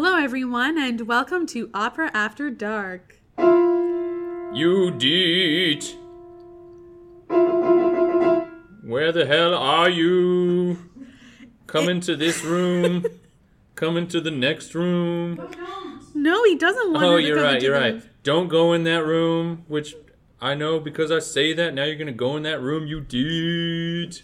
Hello, everyone, and welcome to Opera After Dark. You did. Where the hell are you? Come into this room. Come into the next room. No, he doesn't want Oh, her to you're come right. into You're the- right. Don't go in that room. Which I know because I say that. Now you're gonna go in that room. You did.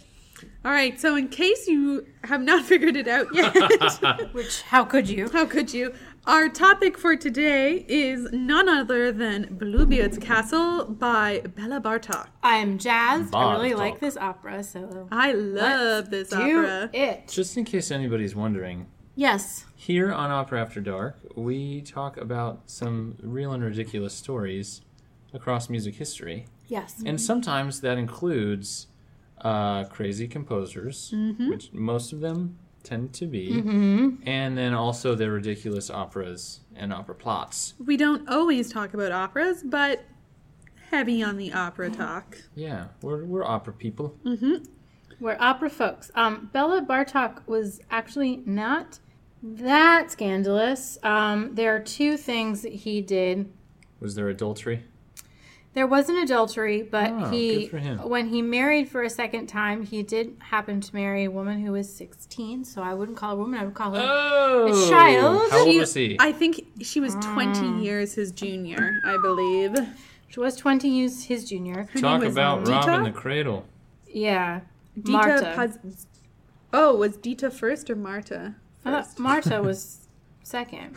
All right, so in case you have not figured it out yet, Which, how could you? how could you? Our topic for today is none other than Bluebeard's Castle by Béla Bartok. I'm Jazz. I really like this opera, so I love this do opera. it. Just in case anybody's wondering, Yes. Here on Opera After Dark, we talk about some real and ridiculous stories across music history. Yes. And sometimes that includes uh, crazy composers, which most of them tend to be, and then also their ridiculous operas and opera plots. We don't always talk about operas, but heavy on the opera talk. Yeah, we're, we're opera people. We're opera folks. Um, Béla Bartok was actually not that scandalous. Um, there are two things that he did. Was there adultery? There was an adultery, but Oh, he, good for him. when he married for a second time, he did happen to marry a woman who was 16. So I wouldn't call her a woman; I would call her. Oh! child. How old was he? I think she was Mm. 20 years his junior, I believe. She was 20 years his junior. Talk about robbing the cradle. Yeah, Dita Marta. Paz- oh, was Dita first or Marta I thought first? Marta was second.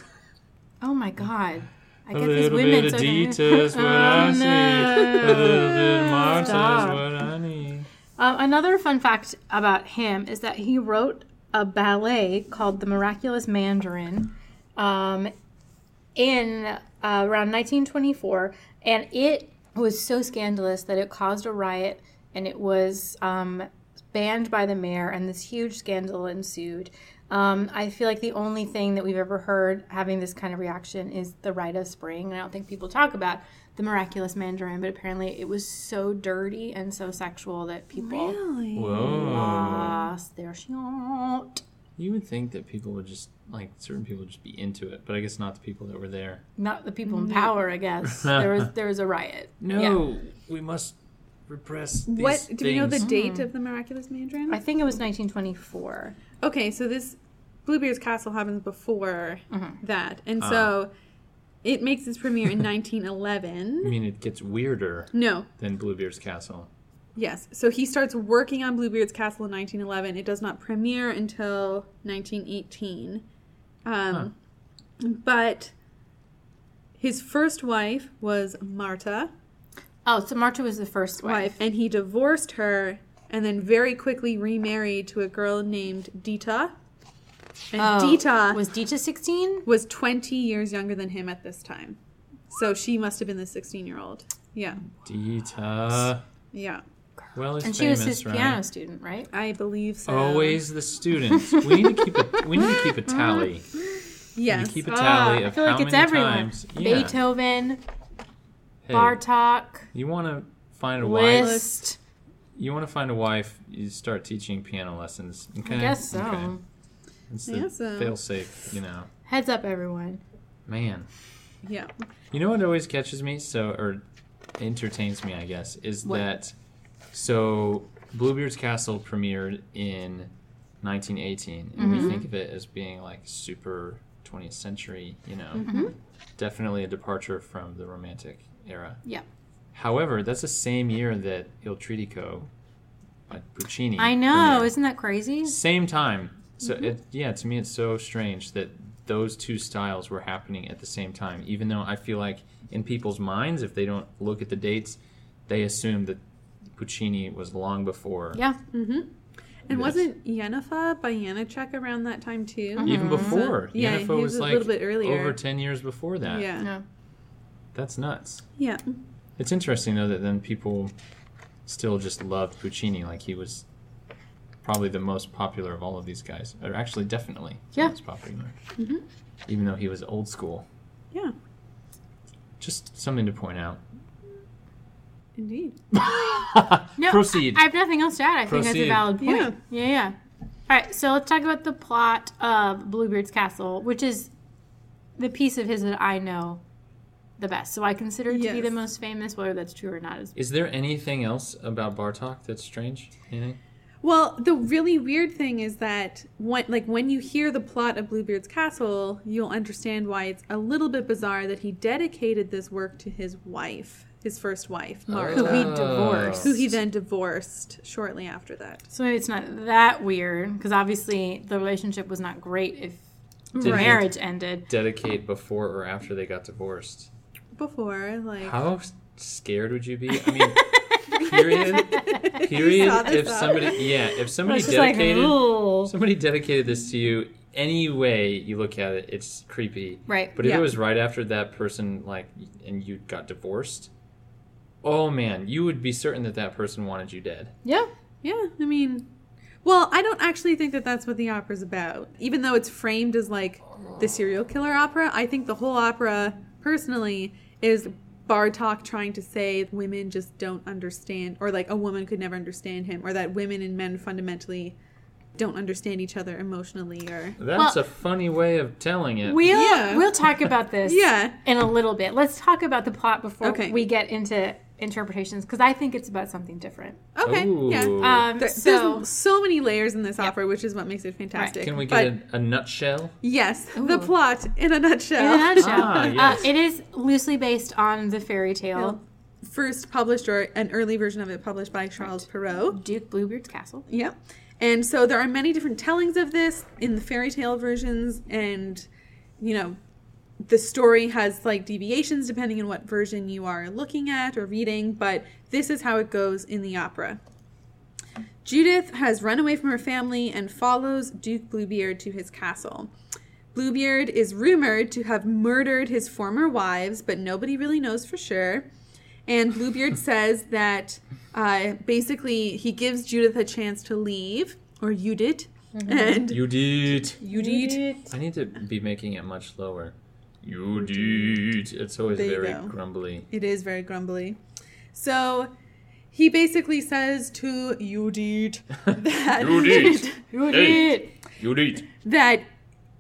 Oh my god. I A these little women bit of so Dita's what I Oh, see. A little bit of Marta's Stop. what I need. Um, another fun fact about him is that he wrote a ballet called The Miraculous Mandarin um, in uh, around 1924, and it was so scandalous that it caused a riot and it was um, banned by the mayor, and this huge scandal ensued. Um, I feel like the only thing that we've ever heard having this kind of reaction is the Rite of Spring. And I don't think people talk about the miraculous Mandarin, but apparently it was so dirty and so sexual that people Really? Whoa. lost their shit. You would think that people would just like certain people would just be into it, but I guess not the people that were there. Not the people in power, I guess. there was there was a riot. No, Yeah. we must repress these What do we know the things. date of the Miraculous Mandarin? I think it was 1924. Okay, so this Bluebeard's Castle happens before Mm-hmm. that, and Ah. so it makes its premiere in 1911. I mean, it gets weirder No, than Bluebeard's Castle. yes. So he starts working on Bluebeard's Castle in 1911. It does not premiere until 1918. Um, But his first wife was Marta. Oh, so Marta was the first wife. wife, and he divorced her and then very quickly remarried to a girl named Dita. And Oh, Dita was, was Dita 16? Was 20 years younger than him at this time. So she must have been the 16 year old. Yeah. Dita. Yeah. Well, it's And she was his right? piano student, right? I believe so. Always the student. we need to keep a we need to keep a tally. We Yes. to keep a Ah, tally I of feel how like it's many everyone. times. Yeah. Beethoven, Hey, Bartok, you want to find a wife? Liszt. You want to find a wife? You start teaching piano lessons. Okay. I guess so. Okay. It's the Yeah, so- fail safe, you know. Heads up, everyone. Man, Yeah. you know what always catches me so or entertains me, I guess, is What? that so Bluebeard's Castle premiered in 1918, and Mm-hmm. we think of it as being like super 20th century, you know, Mm-hmm. definitely a departure from the Romantic era. Yeah. However, that's the same year that Il Trittico by Puccini. I know. premiered. Isn't that crazy? Same time. So Mm-hmm. it yeah, to me it's so strange that those two styles were happening at the same time. Even though I feel like in people's minds, if they don't look at the dates, they assume that Puccini was long before. Yeah. Mm-hmm. And Yes. wasn't Jenůfa by Janáček around that time too? Mm-hmm. Even before. Yeah, Jenůfa he was, was a like little bit earlier. over ten years before that. Yeah. No. That's nuts. Yeah. It's interesting though that then people still just loved Puccini like he was probably the most popular of all of these guys. Or actually definitely Yeah. most popular. Mm-hmm. Even though he was old school. Yeah. Just something to point out. Indeed. No, Proceed. I have nothing else to add. I think that's a valid point. Yeah. Yeah. yeah, All right, so let's talk about the plot of Bluebeard's Castle, which is the piece of his that I know the best. So I consider it to be the most famous. Whether that's true or not is Is there anything else about Bartok that's strange? Anything? Well, the really weird thing is that when, like when you hear the plot of Bluebeard's Castle, you'll understand why it's a little bit bizarre that he dedicated this work to his wife, his first wife, oh. Marta, Who he divorced. who he then divorced shortly after that. so maybe it's not that weird because obviously the relationship was not great if the Did he- marriage ended. Dedicate before or after they got divorced? Before, like, How scared would you be? I mean, period. Period. If up. somebody, yeah, if somebody It's just like, dedicated, somebody dedicated this to you, any way you look at it, it's creepy. Right. But if Yeah. it was right after that person, like, and you got divorced, oh man, you would be certain that that person wanted you dead. Yeah. yeah, I mean, well, I don't actually think that that's what the opera's about. Even though it's framed as like the serial killer opera, I think the whole opera, personally, is Bartok trying to say women just don't understand, or like a woman could never understand him, or that women and men fundamentally don't understand each other emotionally, or That's Well- a funny way of telling it. We'll Yeah. we'll talk about this Yeah. in a little bit. Let's talk about the plot before Okay. we get into interpretations because I think it's about something different. okay, Ooh. yeah. Um, There- so there's so many layers in this opera, which is what makes it fantastic. Can we But get a, a nutshell? yes, the plot in a nutshell. in a nutshell, Ah, yes. uh, it is loosely based on the fairy tale First published, or an early version of it published by Charles Perrault. Duke Bluebeard's Castle. Yep. And so there are many different tellings of this in the fairy tale versions, and you know, the story has like deviations depending on what version you are looking at or reading, but this is how it goes in the opera. Judith has run away from her family and follows Duke Bluebeard to his castle. Bluebeard is rumored to have murdered his former wives, but nobody really knows for sure. And Bluebeard says that uh, basically he gives Judith a chance to leave, or Judith, and You did. You did. I need to be making it much lower. You did. It's always There very grumbly. It is very grumbly. So he basically says to Judith that Judith. You Hey. did. You did. that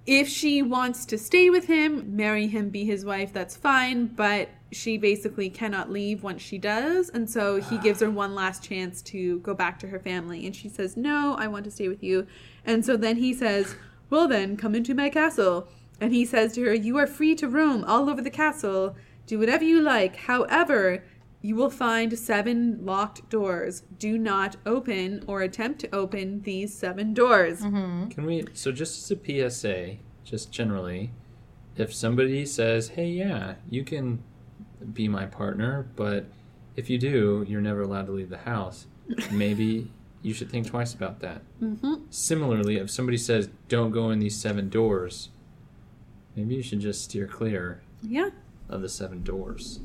if she wants to stay with him, marry him, be his wife, that's fine, but she basically cannot leave once she does. And so he ah. gives her one last chance to go back to her family. And she says, No, I want to stay with you. And so then he says, Well, then, come into my castle. And he says to her, You are free to roam all over the castle. Do whatever you like. However, you will find seven locked doors. Do not open or attempt to open these seven doors. Can we? So just as a PSA, just generally, if somebody says, "Hey, yeah, you can be my partner, but if you do, you're never allowed to leave the house," maybe you should think twice about that. Mm-hmm. Similarly, if somebody says, "Don't go in these seven doors," maybe you should just steer clear Yeah. of the seven doors.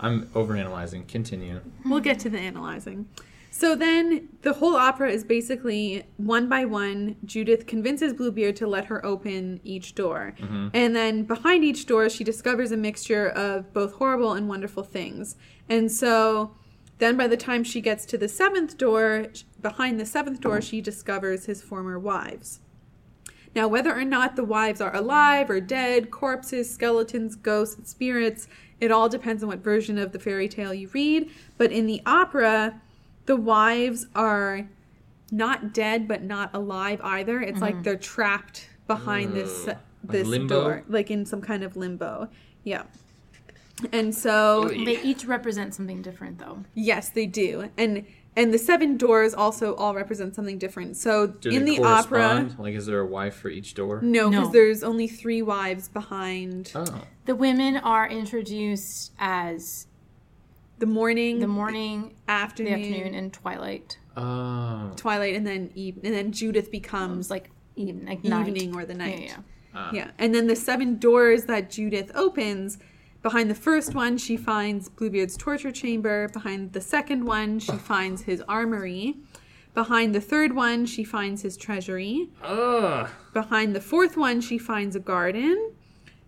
I'm overanalyzing. Continue. We'll get to the analyzing. So then the whole opera is basically one by one, Judith convinces Bluebeard to let her open each door. Mm-hmm. And then behind each door, she discovers a mixture of both horrible and wonderful things. And so then by the time she gets to the seventh door, behind the seventh door, she discovers his former wives. Now, whether or not the wives are alive or dead, corpses, skeletons, ghosts, spirits, it all depends on what version of the fairy tale you read. But in the opera, the wives are not dead but not alive either. It's like mm-hmm. they're trapped behind this Ugh. this limbo? door, like in some kind of limbo. Yeah. And so They each represent something different, though. yes, they do. And and the seven doors also all represent something different. So Do in they the opera. Like, is there a wife for each door? no, because No. there's only three wives behind Oh, The women are introduced as the morning, the morning, the afternoon, afternoon, and twilight. oh, twilight, and then eve- and then Judith Comes becomes like even like night. evening or the night. Yeah, yeah. Ah. Yeah, and then the seven doors that Judith opens. Behind the first one, she finds Bluebeard's torture chamber. Behind the second one, she finds his armory. Behind the third one, she finds his treasury. Ugh. Behind the fourth one, she finds a garden.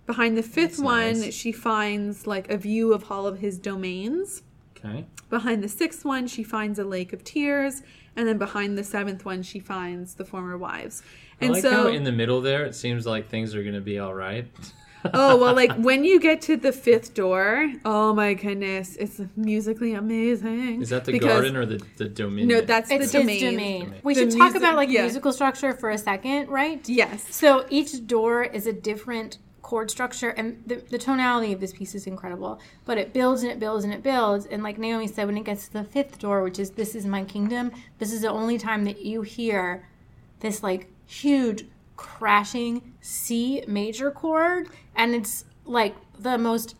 Behind the fifth That's one, nice. she finds like a view of all of his domains. Okay. Behind the sixth one, she finds a lake of tears, and then behind the seventh one, she finds the former wives. I And like so, how in the middle there, it seems like things are going to be all right. oh well, like when you get to the fifth door, oh my goodness, it's musically amazing. Is that the Because- garden or the, the domain? No, that's It's the domain. domain. Domain. We The should talk music- about like yeah. musical structure for a second, right? Yes. So each door is a different chord structure, and the, the tonality of this piece is incredible. But it builds and it builds and it builds. And like Naomi said, when it gets to the fifth door, which is "This is my kingdom," this is the only time that you hear this like huge crashing C major chord, and it's like the most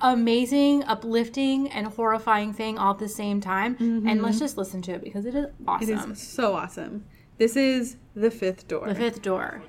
amazing, uplifting, and horrifying thing all at the same time. And mm-hmm. let's just listen to it because it is It awesome. is so awesome. This is the fifth door. the fifth door.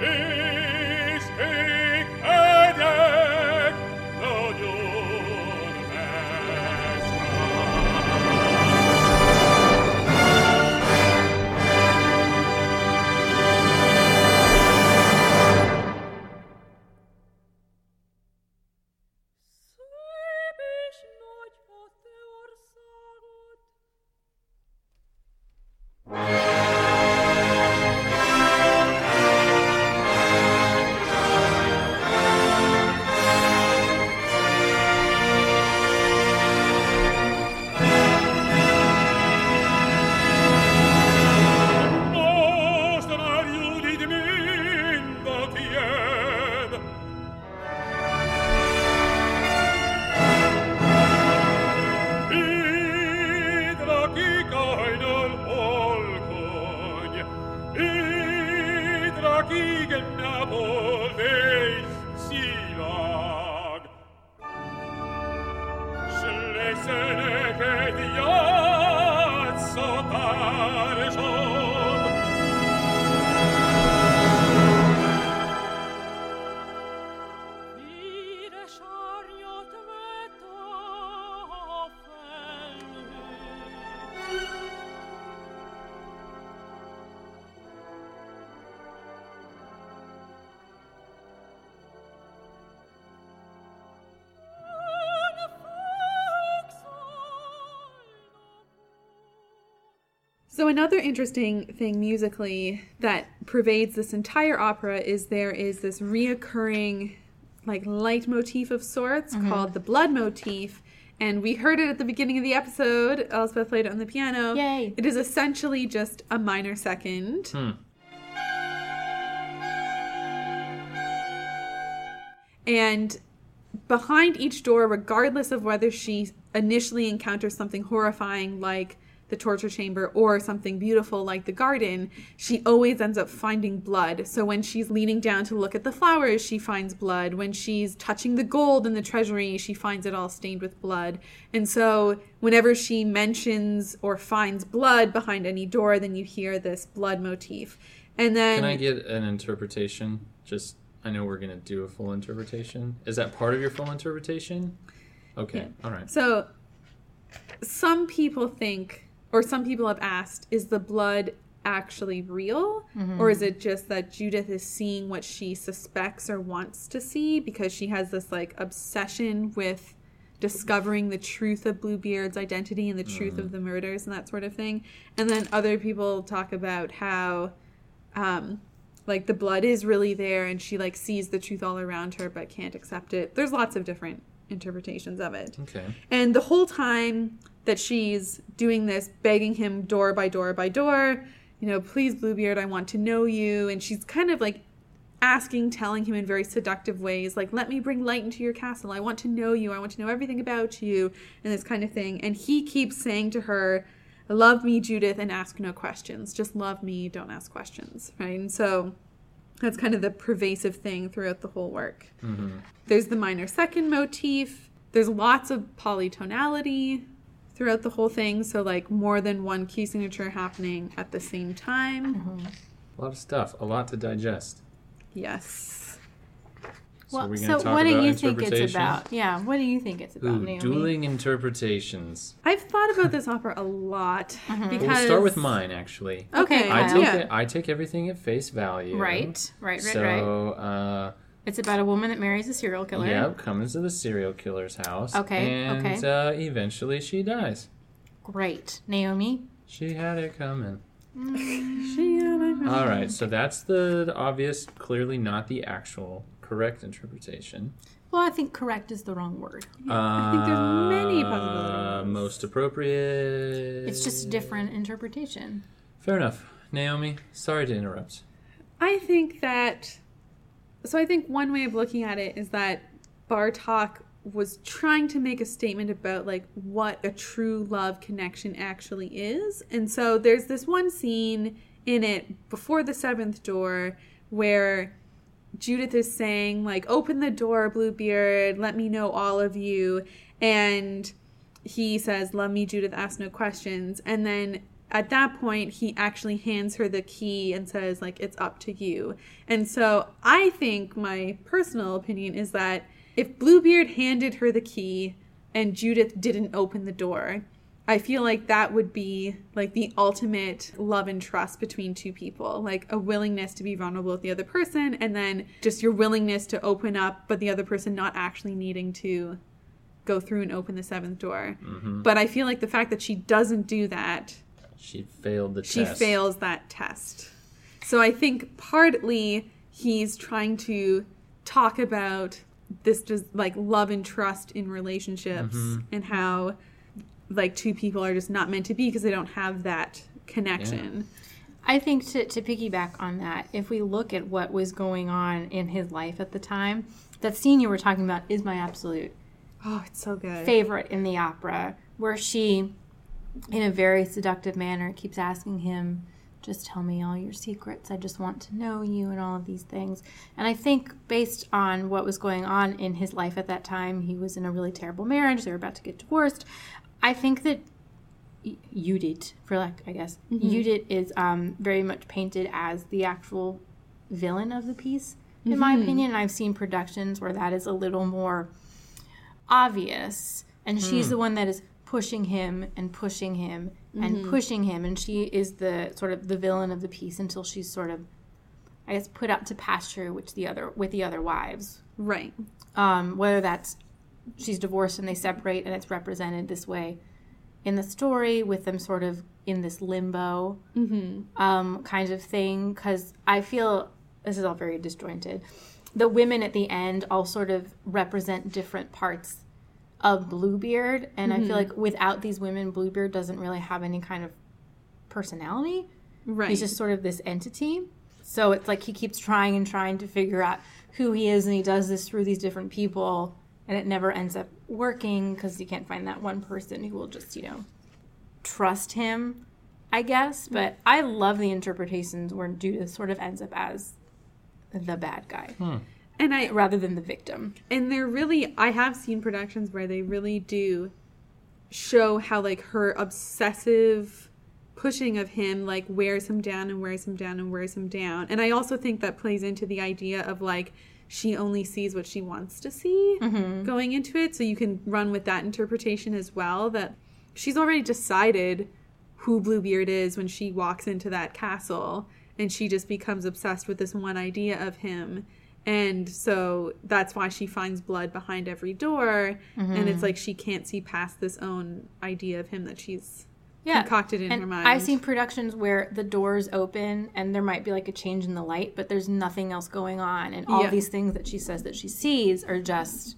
És dagegen erwolle ich sie lag. Another interesting thing musically that pervades this entire opera is there is this reoccurring like leitmotif of sorts called the blood motif and we heard it at the beginning of the episode. Elspeth played it on the piano. Yay. It is essentially just a minor second. Hmm. And behind each door, regardless of whether she initially encounters something horrifying like the torture chamber or something beautiful like the garden, she always ends up finding blood. So when she's leaning down to look at the flowers, she finds blood. When she's touching the gold in the treasury, she finds it all stained with blood. And so whenever she mentions or finds blood behind any door, then you hear this blood motif. And then Can I get an interpretation? Just, I know we're going to do a full interpretation. Is that part of your full interpretation? Okay, all right. So, some people think, or some people have asked, is the blood actually real? Or is it just that Judith is seeing what she suspects or wants to see because she has this like obsession with discovering the truth of Bluebeard's identity and the truth of the murders and that sort of thing? And then other people talk about how. Um, like the blood is really there and she like sees the truth all around her but can't accept it there's lots of different interpretations of it Okay. and the whole time that she's doing this, begging him door by door by door, you know, please, Bluebeard, I want to know you. And she's kind of like asking, telling him in very seductive ways, like, let me bring light into your castle. I want to know you. I want to know everything about you, and this kind of thing. And he keeps saying to her, Love me, Judith, and ask no questions. Just love me, don't ask questions. Right. And so that's kind of the pervasive thing throughout the whole work. Mm-hmm. There's the minor second motif. There's lots of polytonality throughout the whole thing. So, like, more than one key signature happening at the same time. A lot of stuff, a lot to digest. Yes. So Well, we're so, going to talk what do you think it's about? Yeah, what do you think it's about, Ooh, Naomi? dueling interpretations. I've thought about this opera a lot because. We'll start with mine, actually. Okay. I Kyle. take yeah. it, I take everything at face value. Right, right, right, so, right. uh, It's about a woman that marries a serial killer. yep, comes to the serial killer's house. Okay, and okay. Uh, eventually she dies. Great. Naomi? She had it coming. She- had it coming. All right, so that's the obvious, clearly not the actual correct interpretation. Well, I think correct is the wrong word. I think there's many Uh, possibilities. most appropriate. It's just a different interpretation. Fair enough. Naomi, sorry to interrupt. I think that. So I think one way of looking at it is that Bartok was trying to make a statement about like what a true love connection actually is. And so there's this one scene in it before the seventh door where Judith is saying like open the door Bluebeard, let me know all of you. And he says love me Judith. Ask no questions. And then at that point he actually hands her the key and says like it's up to you. And so I think my personal opinion is that if Bluebeard handed her the key and Judith didn't open the door, I feel like that would be like the ultimate love and trust between two people, like a willingness to be vulnerable with the other person, and then just your willingness to open up, but the other person not actually needing to go through and open the seventh door. Mm-hmm. But I feel like the fact that she doesn't do that, She failed the she test. She fails that test. So I think partly he's trying to talk about this just like love and trust in relationships mm-hmm. and how like two people are just not meant to be because they don't have that connection. I think to, to piggyback on that, if we look at what was going on in his life at the time, that scene you were talking about is my absolute Oh, it's so good. favorite in the opera, where she, in a very seductive manner, keeps asking him, just tell me all your secrets. I just want to know you and all of these things. And I think, based on what was going on in his life at that time, he was in a really terrible marriage. They were about to get divorced. I think that Y- Judith, for like, I guess, mm-hmm. Judith is um, very much painted as the actual villain of the piece, in my mm-hmm. opinion. And I've seen productions where that is a little more obvious and she's hmm. the one that is pushing him and pushing him and pushing him. And she is the sort of the villain of the piece until she's sort of i guess put out to pasture which the other with the other wives. Right. um, whether that's she's divorced and they separate and it's represented this way in the story with them sort of in this limbo um, kind of thing. Because i feel this is all very disjointed. The women at the end all sort of represent different parts of Bluebeard, and I Mm-hmm. feel like without these women, Bluebeard doesn't really have any kind of personality. Right. He's just sort of this entity. So it's like he keeps trying and trying to figure out who he is, and he does this through these different people, and it never ends up working because you can't find that one person who will just, you know, trust him, I guess. But I love the interpretations where Judith sort of ends up as the bad guy and I rather than the victim. and they're really I have seen productions where they really do show how like her obsessive pushing of him like wears him down and wears him down and wears him down. And I also think that plays into the idea of like she only sees what she wants to see mm-hmm. going into it. So you can run with that interpretation as well that she's already decided who Bluebeard is when she walks into that castle and she just becomes obsessed with this one idea of him. And so that's why she finds blood behind every door. And it's like she can't see past this own idea of him that she's concocted in and her mind. I've seen productions where the doors open and there might be like a change in the light, but there's nothing else going on, and all Yeah. these things that she says that she sees are just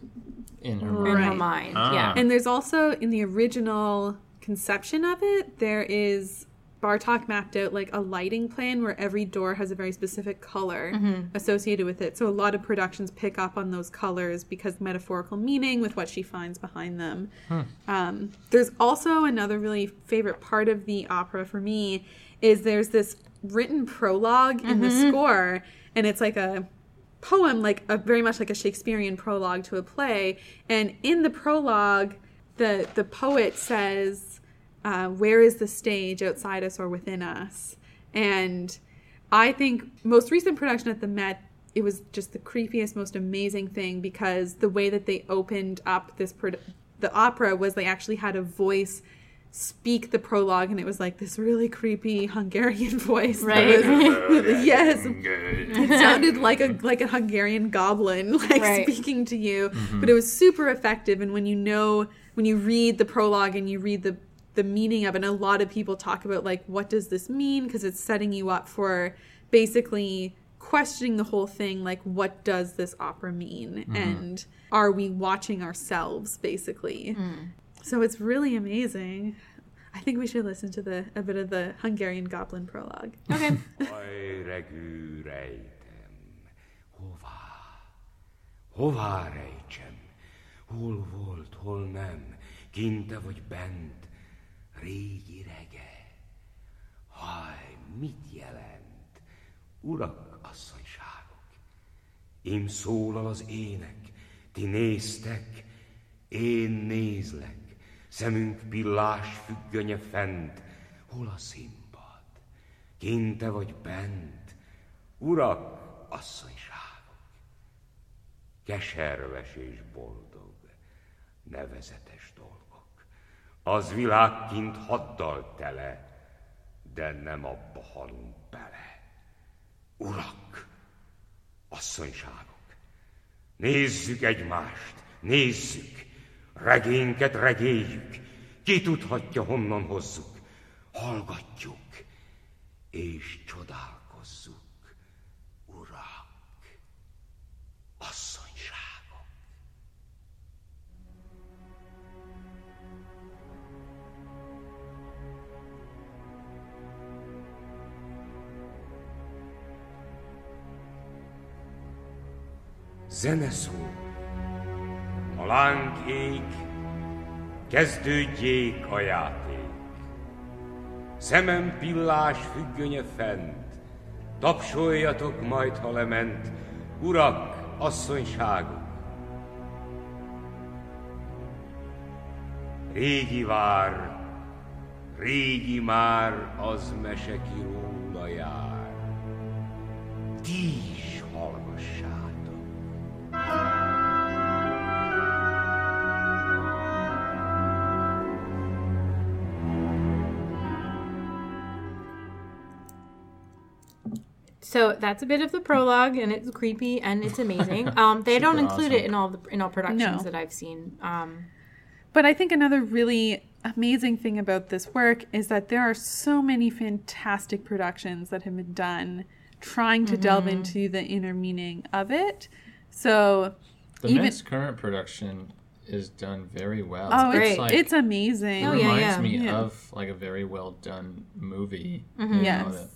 in her in mind. her mind. Ah. Yeah, And there's also in the original conception of it, there is Bartok mapped out like a lighting plan where every door has a very specific color mm-hmm. associated with it. So a lot of productions pick up on those colors because metaphorical meaning with what she finds behind them. Hmm. Um, there's also another really favorite part of the opera for me is there's this written prologue in the mm-hmm. score, and it's like a poem, like a very much like a Shakespearean prologue to a play. And in the prologue, the the poet says, uh, "Where is the stage outside us or within us?" And I think most recent production at the Met, it was just the creepiest, most amazing thing because the way that they opened up this pro- the opera was they actually had a voice speak the prologue and it was like this really creepy Hungarian voice Right. was- yes it sounded like a like a Hungarian goblin like Right. speaking to you but it was super effective and when you know when you read the prologue and you read the the meaning of it. And a lot of people talk about like what does this mean? Because it's setting you up for basically questioning the whole thing like what does this opera mean? Mm-hmm. And are we watching ourselves basically? Mm. So it's really amazing. I think we should listen to the a bit of the hungarian goblin prologue. Okay. Hajregű rejtem, hová, hová rejtsem, hol volt, hol nem, kinte vagy bent, régi rege. Haj, mit jelent, urak, asszonyságok? Én szólal az ének, ti néztek, én nézlek, szemünk pillás függönye fent, hol a színpad? Kinte vagy bent, urak, asszonyságok? Keserves és boldog, nevezetes. Az világ kint haddal tele, de nem abba halunk bele. Urak, asszonyságok, nézzük egymást, nézzük, regénket regéljük, ki tudhatja, honnan hozzuk, hallgatjuk, és csodálkozzuk, Zene szól, a láng ég, kezdődjék a játék. Szemem pillás függönye fent, tapsoljatok majd, ha lement, urak, asszonyságok. Régi vár, régi már az mese ki róla jár. Ti So that's a bit of the prologue, and it's creepy and it's amazing. Um, they don't include awesome. it in all the in all productions No. that I've seen. Um, But I think another really amazing thing about this work is that there are so many fantastic productions that have been done trying to delve into the inner meaning of it. So The Even- next current production is done very well. Oh, great. it's, like, it's amazing. it Oh, yeah, reminds yeah. me Yeah. of like a very well done movie. Mm-hmm. you know, Yes.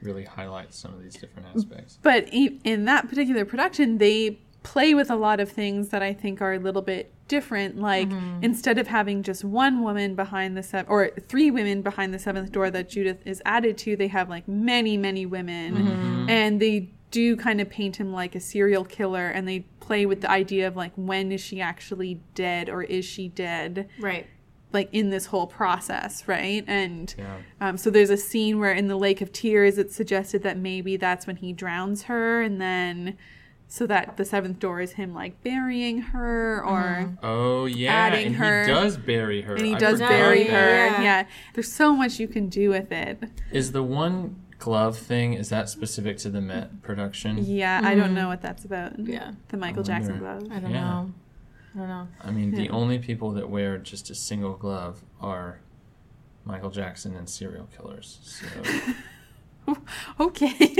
That really highlights some of these different aspects. But e- in that particular production, they play with a lot of things that I think are a little bit different. Like Mm-hmm. instead of having just one woman behind the seven or three women behind the seventh door that Judith is added to, they have like many, many women, Mm-hmm. and they do kind of paint him like a serial killer, and they play with the idea of like when is she actually dead or is she dead? Right. Like in this whole process, right? And Yeah. um, so there's a scene where in the Lake of Tears, it's suggested that maybe that's when he drowns her, and then so that the seventh door is him like burying her, or Oh yeah, Adding and her- he does bury her. and he I does bury that. her. Yeah. Yeah. there's so much you can do with it. Is the one glove thing is that specific to the Met production? Yeah, I don't know what that's about. Yeah. the Michael Jackson glove. I don't Yeah. know. I don't know. I mean, the only people that wear just a single glove are Michael Jackson and serial killers. So Okay.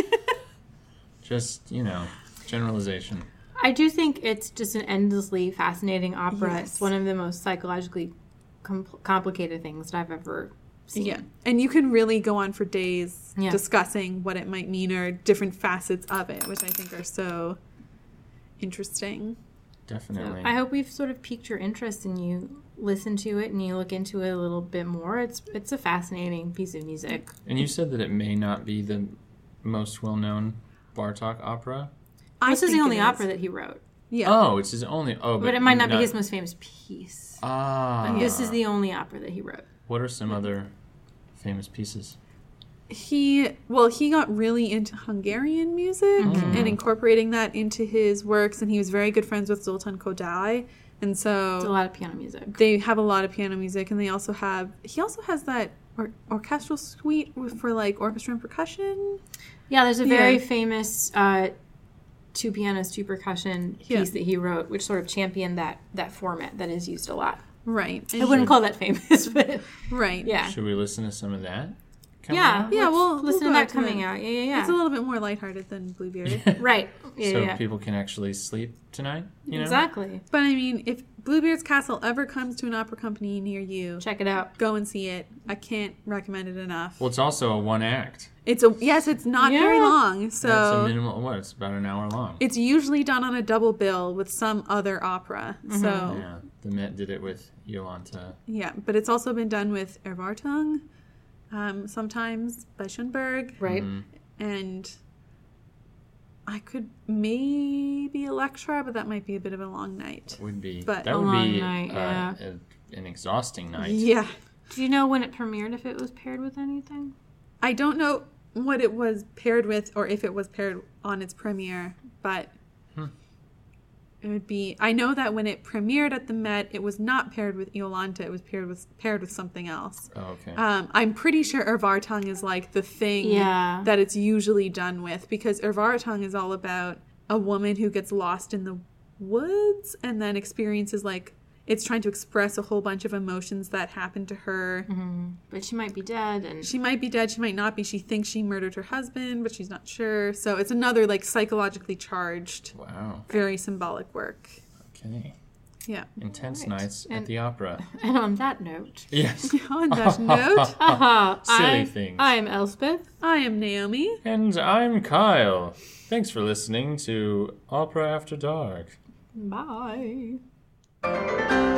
just you know, generalization. I do think it's just an endlessly fascinating opera. Yes. It's one of the most psychologically com- complicated things that I've ever seen. yeah, and you can really go on for days Yeah. discussing what it might mean or different facets of it, which I think are so interesting. Definitely. I hope we've sort of piqued your interest and you listen to it and you look into it a little bit more. It's it's a fascinating piece of music. and you said that it may not be the most well-known Bartok opera. I This is the only it opera that he wrote, Yeah. Oh, it's his only. Oh, but, but it might not be his most famous piece. Ah, This is the only opera that he wrote. What are some other famous pieces? He well he got really into hungarian music and incorporating that into his works and he was very good friends with Zoltán Kodály and It's a lot of piano music. they have a lot of piano music and they also have he also has that or, orchestral suite for like orchestra and percussion Yeah, there's a very Yeah. famous uh, two pianos, two percussion piece Yeah. that he wrote, which sort of championed that that format that is used a lot. right I wouldn't call that famous, but right yeah, Should we listen to some of that? Coming yeah, up? Yeah, let's we'll- we'll listen to that coming out. Yeah, yeah, yeah. it's a little bit more lighthearted than bluebeard right. Yeah, so yeah. people can actually sleep tonight. You know? Exactly. but i mean if bluebeard's castle ever comes to an opera company near you Check it out. go and see it i can't recommend it enough Well, it's also a one act. it's a yes it's not very long so That's a minimal. What? It's about an hour long. It's usually done on a double bill with some other opera. Mm-hmm. So, yeah, the Met did it with Iolanta. yeah, but it's also been done with Erwartung, um, sometimes by Schoenberg, Right. and I could maybe Elektra, but that might be a bit of a long night. Would be But- that A would long be night, uh, yeah. a- an exhausting night. Yeah. Do you know when it premiered? If it was paired with anything? I don't know what it was paired with or if it was paired on its premiere, but it would be. I know that when it premiered at the Met, it was not paired with Iolanta. It was paired with paired with something else. Oh, okay. Um, I'm pretty sure Erwartung is like the thing Yeah. that it's usually done with because Erwartung is all about a woman who gets lost in the woods and then experiences like it's trying to express a whole bunch of emotions that happened to her. Mm-hmm. But she might be dead, and She might be dead, she might not be. She thinks she murdered her husband, but she's not sure. So it's another like psychologically charged, wow. very symbolic work. Okay. Yeah. Intense Right. nights at the opera. and on that note, Yes. On that note, aha, Silly I'm, things. I'm Elspeth. I am Naomi. And I'm Kyle. Thanks for listening to Opera After Dark. Bye. Música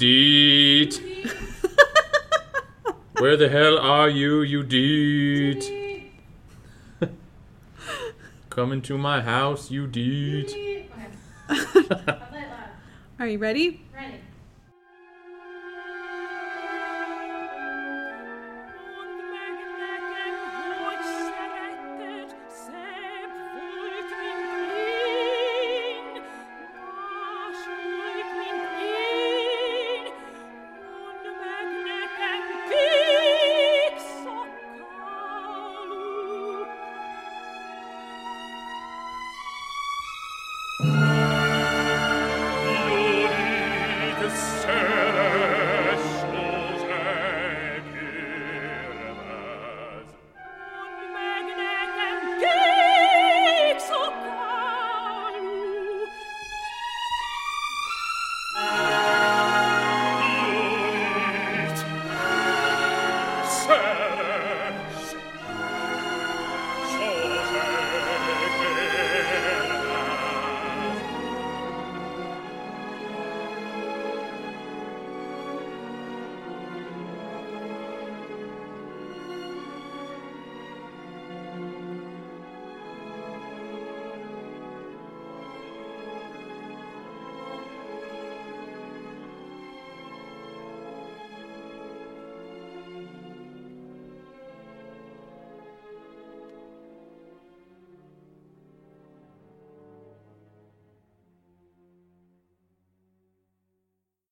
Deet? Where the hell are you, you Deet? Come into my house, you Deet. Are you ready?